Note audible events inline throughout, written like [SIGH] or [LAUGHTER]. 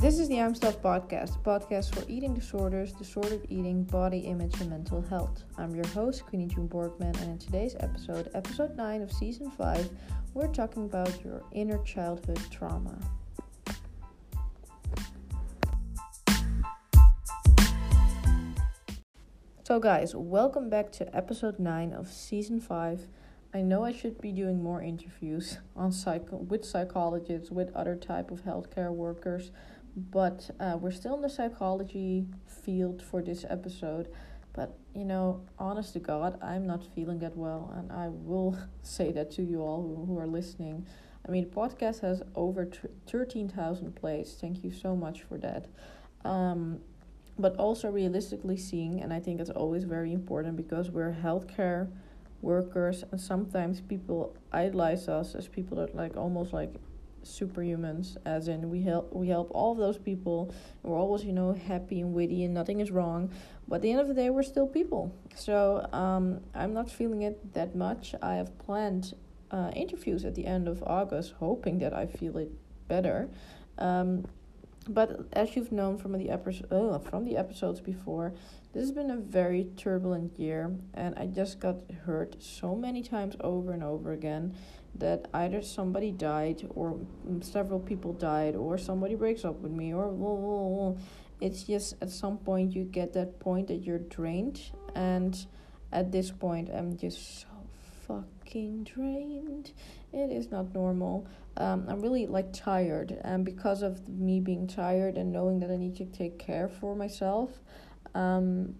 This is the I'm Stuff podcast, a podcast for eating disorders, disordered eating, body image, and mental health. I'm your host, Queenie June Borgman, and in today's episode, episode 9 of season 5, we're talking about your inner childhood trauma. So, guys, welcome back to episode 9 of season 5. I know I should be doing more interviews on psych- with psychologists, with other type of healthcare workers, but uh, we're still in the psychology field for this episode. But you know, honest to God, I'm not feeling that well, and I will [LAUGHS] say that to you all who, who are listening. I mean, the podcast has over t- 13,000 plays. Thank you so much for that. Um, but also realistically seeing, and I think it's always very important because we're healthcare workers, and sometimes people idolize us as people that like almost like superhumans as in we help we help all of those people we're always you know happy and witty and nothing is wrong but at the end of the day we're still people. So um, i'm not feeling it that much. I have planned uh, interviews at the end of august hoping that i feel it better. Um, but as you've known from the episodes uh, from the episodes before this has been a very turbulent year and i just got hurt so many times over and over again that either somebody died or several people died or somebody breaks up with me or it's just at some point you get that point that you're drained and at this point i'm just so fucking drained. It is not normal. Um, i'm really like tired. And because of me being tired and knowing that i need to take care for myself um,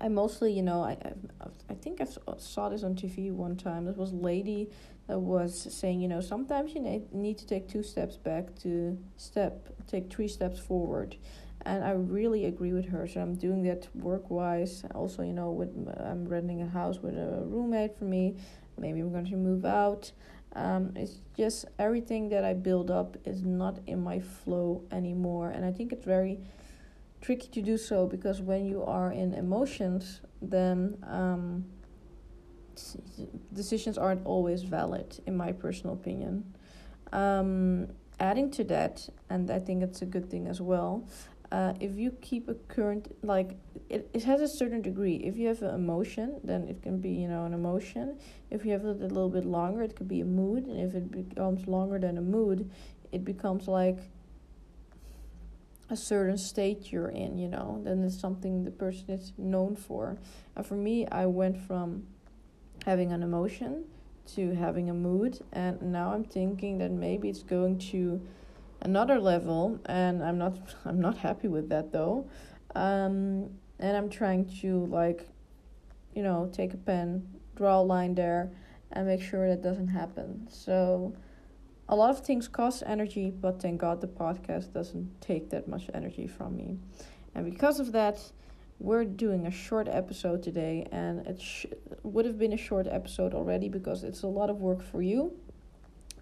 I mostly, you know, I I, I think I saw this on TV one time. This was lady that was saying, you know, sometimes you need to take two steps back to step, take three steps forward. And I really agree with her. So I'm doing that work wise. Also, you know, with I'm renting a house with a roommate for me. Maybe I'm going to move out. Um, it's just everything that I build up is not in my flow anymore. And I think it's very tricky to do so because when you are in emotions, then um, decisions aren't always valid, in my personal opinion. Um, adding to that, and I think it's a good thing as well. Uh, if you keep a current like it, it has a certain degree if you have an emotion then it can be you know an emotion if you have it a little bit longer it could be a mood and if it becomes longer than a mood it becomes like a certain state you're in you know then it's something the person is known for. And for me i went from having an emotion to having a mood and now i'm thinking that maybe it's going to another level and i'm not [LAUGHS] i'm not happy with that though. Um, and i'm trying to like you know take a pen draw a line there and make sure that doesn't happen. So a lot of things cost energy but thank god the podcast doesn't take that much energy from me and because of that we're doing a short episode today, and it sh- would have been a short episode already because it's a lot of work for you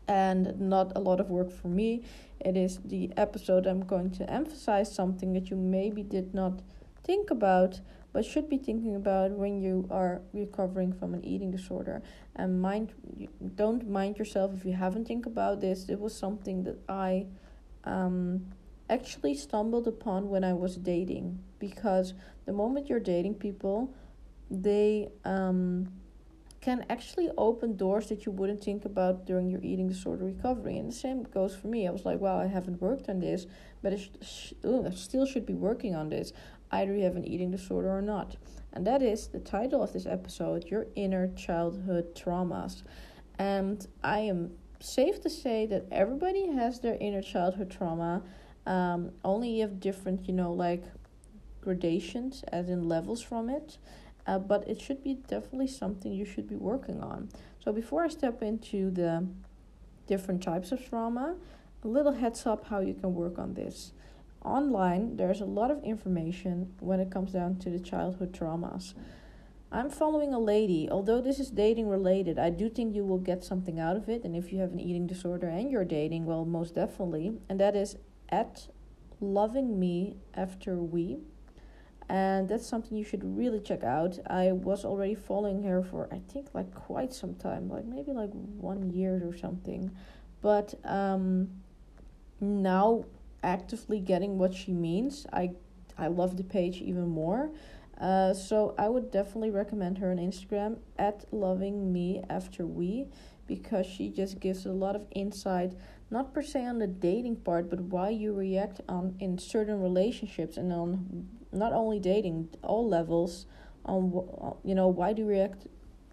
and not a lot of work for me. It is the episode I'm going to emphasize something that you maybe did not think about but should be thinking about when you are recovering from an eating disorder. And mind don't mind yourself if you haven't think about this. It was something that i um, actually stumbled upon when i was dating because the moment you're dating people, they um, can actually open doors that you wouldn't think about during your eating disorder recovery. And the same goes for me. I was like, wow, I haven't worked on this, but I, sh- ooh, I still should be working on this. Either you have an eating disorder or not. And that is the title of this episode Your Inner Childhood Traumas. And I am safe to say that everybody has their inner childhood trauma. Um, only you have different, you know, like gradations, as in levels from it. Uh, but it should be definitely something you should be working on. So before I step into the different types of trauma, a little heads up how you can work on this. Online, there's a lot of information when it comes down to the childhood traumas. I'm following a lady, although this is dating related, I do think you will get something out of it. And if you have an eating disorder and you're dating, well, most definitely. And that is at loving me after we and that's something you should really check out. I was already following her for I think like quite some time, like maybe like one year or something, but um, now actively getting what she means, I I love the page even more. Uh, so I would definitely recommend her on Instagram at loving me after we because she just gives a lot of insight not per se on the dating part but why you react on in certain relationships and on not only dating all levels on you know why do you react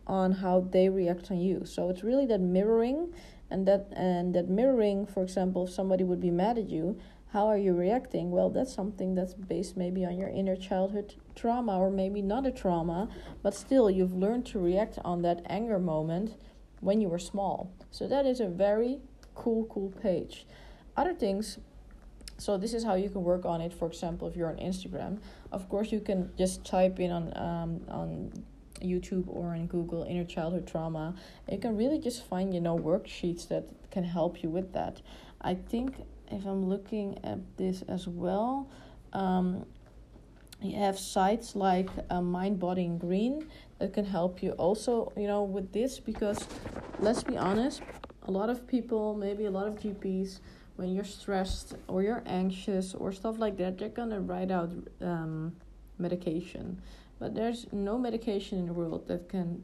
on how they react on you? So it's really that mirroring and that and that mirroring for example if somebody would be mad at you how are you reacting? Well that's something that's based maybe on your inner childhood trauma or maybe not a trauma but still you've learned to react on that anger moment when you were small. So that is a very cool cool page. Other things so this is how you can work on it for example if you're on instagram. Of course you can just type in on um, on youtube or in google inner childhood trauma. You can really just find you know worksheets that can help you with that. I think if i'm looking at this as well um, you have sites like uh, mind body and green that can help you also you know with this because let's be honest a lot of people maybe a lot of gps when you're stressed or you're anxious or stuff like that, they're gonna write out um, medication. But there's no medication in the world that can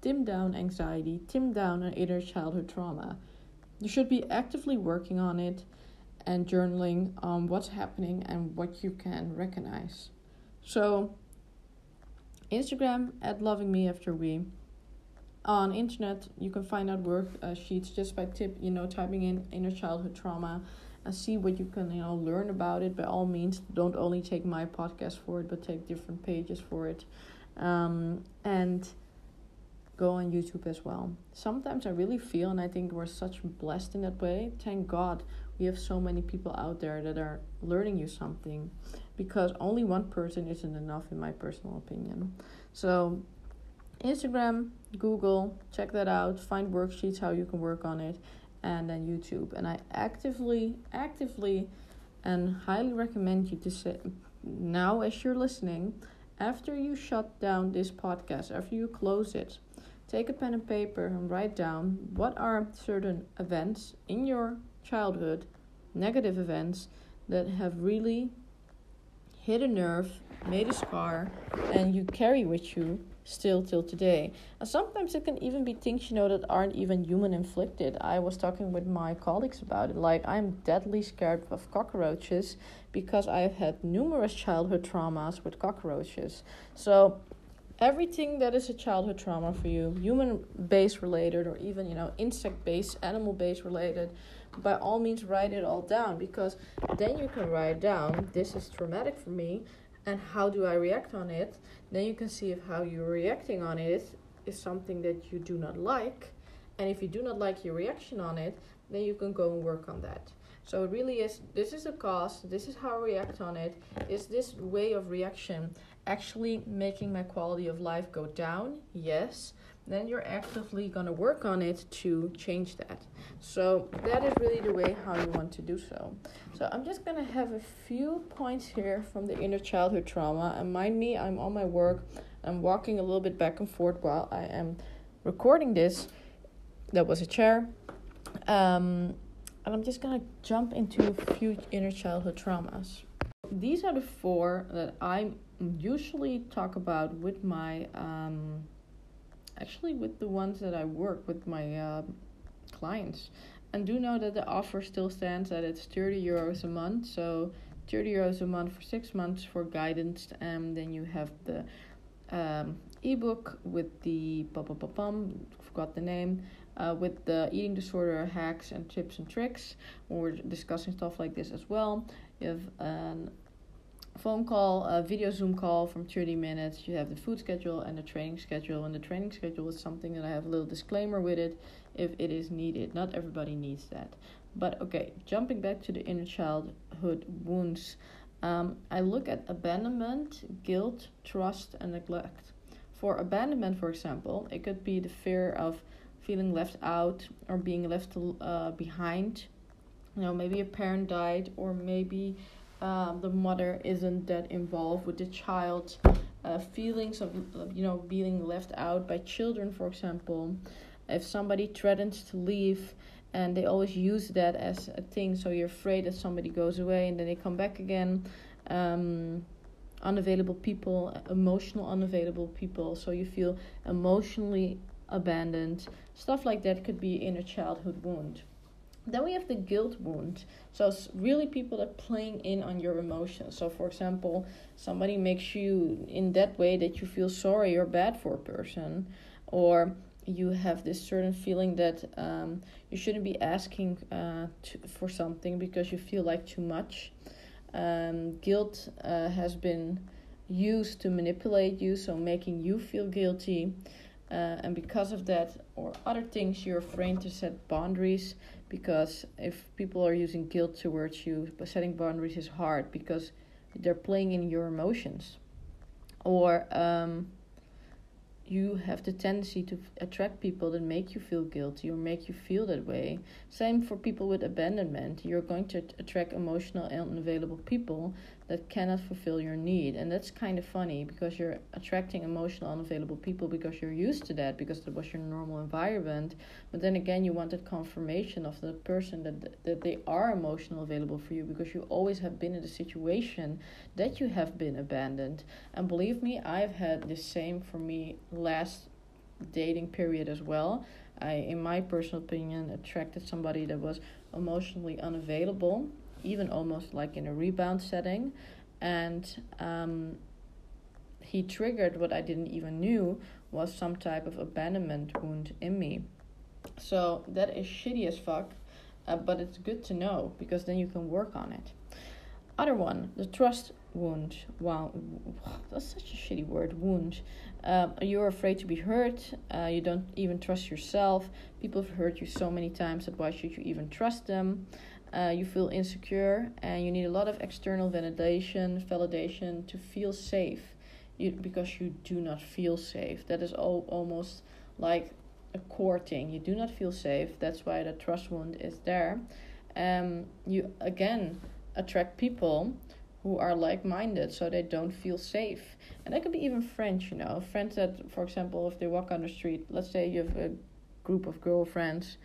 dim down anxiety, dim down an inner childhood trauma. You should be actively working on it and journaling on what's happening and what you can recognize. So, Instagram at loving me after we on internet you can find out work uh, sheets just by tip you know typing in inner childhood trauma and see what you can you know learn about it. By all means don't only take my podcast for it but take different pages for it. Um, and go on youtube as well. Sometimes i really feel and i think we're such blessed in that way thank god we have so many people out there that are learning you something because only one person isn't enough in my personal opinion. So Instagram, Google, check that out. Find worksheets how you can work on it, and then YouTube. And I actively, actively, and highly recommend you to sit now as you're listening. After you shut down this podcast, after you close it, take a pen and paper and write down what are certain events in your childhood, negative events that have really hit a nerve, made a scar, and you carry with you still till today. And sometimes it can even be things you know that aren't even human inflicted. I was talking with my colleagues about it. Like I'm deadly scared of cockroaches because I've had numerous childhood traumas with cockroaches. So everything that is a childhood trauma for you, human based related or even, you know, insect based, animal based related, by all means write it all down because then you can write down this is traumatic for me and how do I react on it, then you can see if how you're reacting on it is something that you do not like. And if you do not like your reaction on it, then you can go and work on that. So it really is this is a cause, this is how I react on it. Is this way of reaction actually making my quality of life go down? Yes then you're actively going to work on it to change that. So that is really the way how you want to do so. So I'm just going to have a few points here from the inner childhood trauma. And mind me, I'm on my work. I'm walking a little bit back and forth while I am recording this. That was a chair. Um, and I'm just going to jump into a few inner childhood traumas. These are the four that I usually talk about with my um, actually with the ones that I work with my uh, clients. And do know that the offer still stands that it's 30 euros a month. So 30 euros a month for six months for guidance. And then you have the um, ebook with the bum, bum, bum, forgot the name. Uh, with the eating disorder hacks and tips and tricks. We're discussing stuff like this as well. You have an phone call, a video Zoom call from 30 minutes. You have the food schedule and the training schedule. And the training schedule is something that I have a little disclaimer with it if it is needed. Not everybody needs that. But okay, jumping back to the inner childhood wounds, um, I look at abandonment, guilt, trust, and neglect. For abandonment, for example, it could be the fear of feeling left out or being left uh, behind. You know, maybe a parent died, or maybe um, the mother isn't that involved with the child's uh, feelings of, you know being left out by children for example. If somebody threatens to leave and they always use that as a thing so you're afraid that somebody goes away and then they come back again um, unavailable people emotional unavailable people so you feel emotionally abandoned. Stuff like that could be inner childhood wound then we have the guilt wound so it's really people that playing in on your emotions so for example somebody makes you in that way that you feel sorry or bad for a person or you have this certain feeling that um, you shouldn't be asking uh, to, for something because you feel like too much. Um, guilt uh, has been used to manipulate you, so making you feel guilty. Uh, and because of that, or other things, you're afraid to set boundaries because if people are using guilt towards you, but setting boundaries is hard because they're playing in your emotions. Or um, you have the tendency to attract people that make you feel guilty or make you feel that way. Same for people with abandonment. You're going to attract emotional and unavailable people that cannot fulfill your need. And that's kind of funny because you're attracting emotional, unavailable people because you're used to that, because that was your normal environment. But then again, you want that confirmation of the person that, that they are emotional available for you because you always have been in the situation that you have been abandoned. And believe me, I've had the same for me last dating period as well. I, in my personal opinion, attracted somebody that was emotionally unavailable even almost like in a rebound setting. And um, he triggered what I didn't even knew was some type of abandonment wound in me. So that is shitty as fuck, uh, but it's good to know because then you can work on it. Other one, the trust wound. Wow, [SIGHS] that's such a shitty word. Wound. Um, you're afraid to be hurt. Uh, you don't even trust yourself. People have hurt you so many times that why should you even trust them? Uh, you feel insecure and you need a lot of external validation validation to feel safe. You, because you do not feel safe. That is all, almost like a core thing. You do not feel safe. That's why the trust wound is there. Um, you again attract people who are like-minded so they don't feel safe. And that could be even friends you know. Friends that for example if they walk on the street let's say you have a group of girlfriends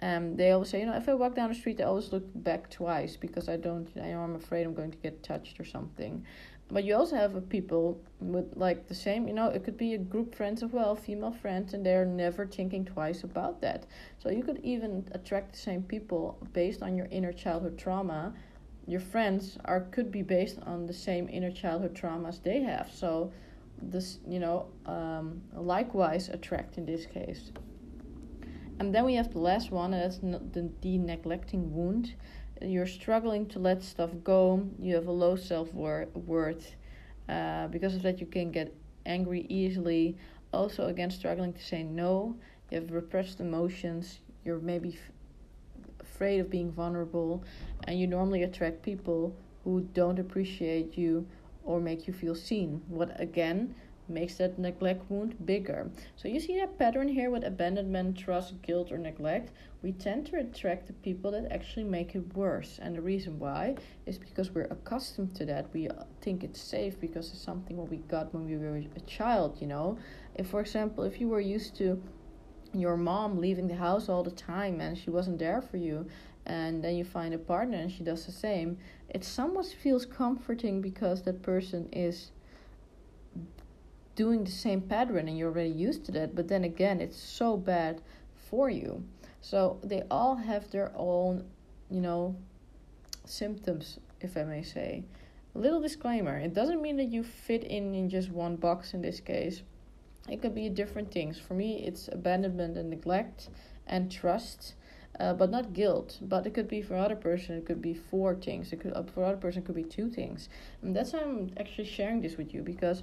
um, they always say, you know, if I walk down the street, I always look back twice because I don't, I know I'm afraid I'm going to get touched or something. But you also have people with like the same, you know, it could be a group friends as well, female friends, and they're never thinking twice about that. So you could even attract the same people based on your inner childhood trauma. Your friends are could be based on the same inner childhood traumas they have. So this, you know, um, likewise attract in this case. And then we have the last one, and that's the, the neglecting wound. You're struggling to let stuff go. You have a low self worth. Uh, because of that, you can get angry easily. Also, again, struggling to say no. You have repressed emotions. You're maybe afraid of being vulnerable. And you normally attract people who don't appreciate you or make you feel seen. What again makes that neglect wound bigger. So you see that pattern here with abandonment, trust, guilt, or neglect. We tend to attract the people that actually make it worse. And the reason why is because we're accustomed to that. We think it's safe because it's something what we got when we were a child, you know. If for example, if you were used to your mom leaving the house all the time and she wasn't there for you and then you find a partner and she does the same it somewhat feels comforting because that person is doing the same pattern and you're already used to that but then again it's so bad for you so they all have their own you know symptoms if i may say a little disclaimer it doesn't mean that you fit in in just one box in this case it could be different things for me it's abandonment and neglect and trust uh, but not guilt. But it could be for other person, it could be four things. It could uh, for other person, it could be two things. And that's why I'm actually sharing this with you because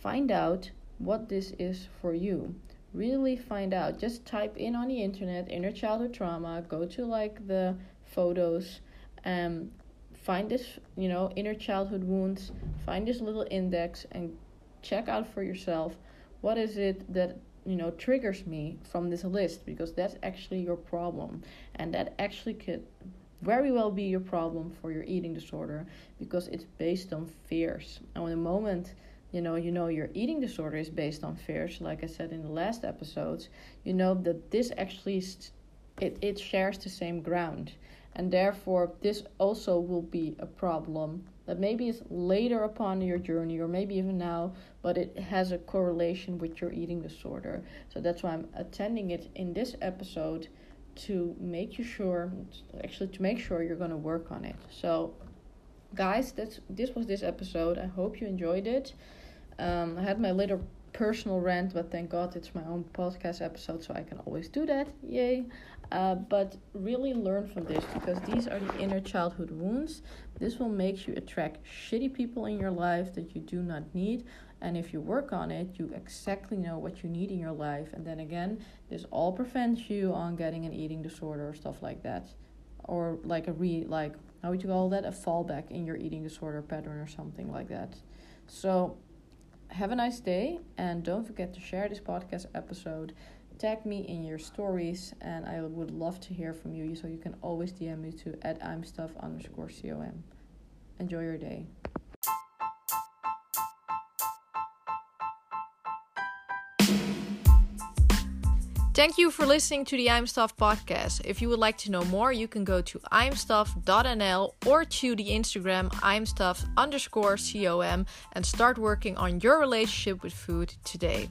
find out what this is for you. Really find out. Just type in on the internet inner childhood trauma go to like the photos and find this you know inner childhood wounds find this little index and check out for yourself what is it that you know triggers me from this list because that's actually your problem. And that actually could very well be your problem for your eating disorder because it's based on fears. And when the moment you know you know your eating disorder is based on fears like i said in the last episodes you know that this actually it, it shares the same ground. And therefore this also will be a problem that maybe is later upon your journey or maybe even now but it has a correlation with your eating disorder. So that's why i'm attending it in this episode to make you sure actually to make sure you're going to work on it. So guys that's this was this episode. I hope you enjoyed it um, i had my little personal rant but thank god it's my own podcast episode so i can always do that. Yay. Uh, but really learn from this because these are the inner childhood wounds. This will make you attract shitty people in your life that you do not need. And if you work on it you exactly know what you need in your life. And then again this all prevents you on getting an eating disorder or stuff like that. Or like a re like how would you call that? A fallback in your eating disorder pattern or something like that. So have a nice day and don't forget to share this podcast episode. Tag me in your stories and i would love to hear from you. So you can always dm me to at i'm stuff underscore com enjoy your day Thank you for listening to the I'm Stuff podcast. If you would like to know more, you can go to imstuff.nl or to the Instagram imstuff underscore com and start working on your relationship with food today.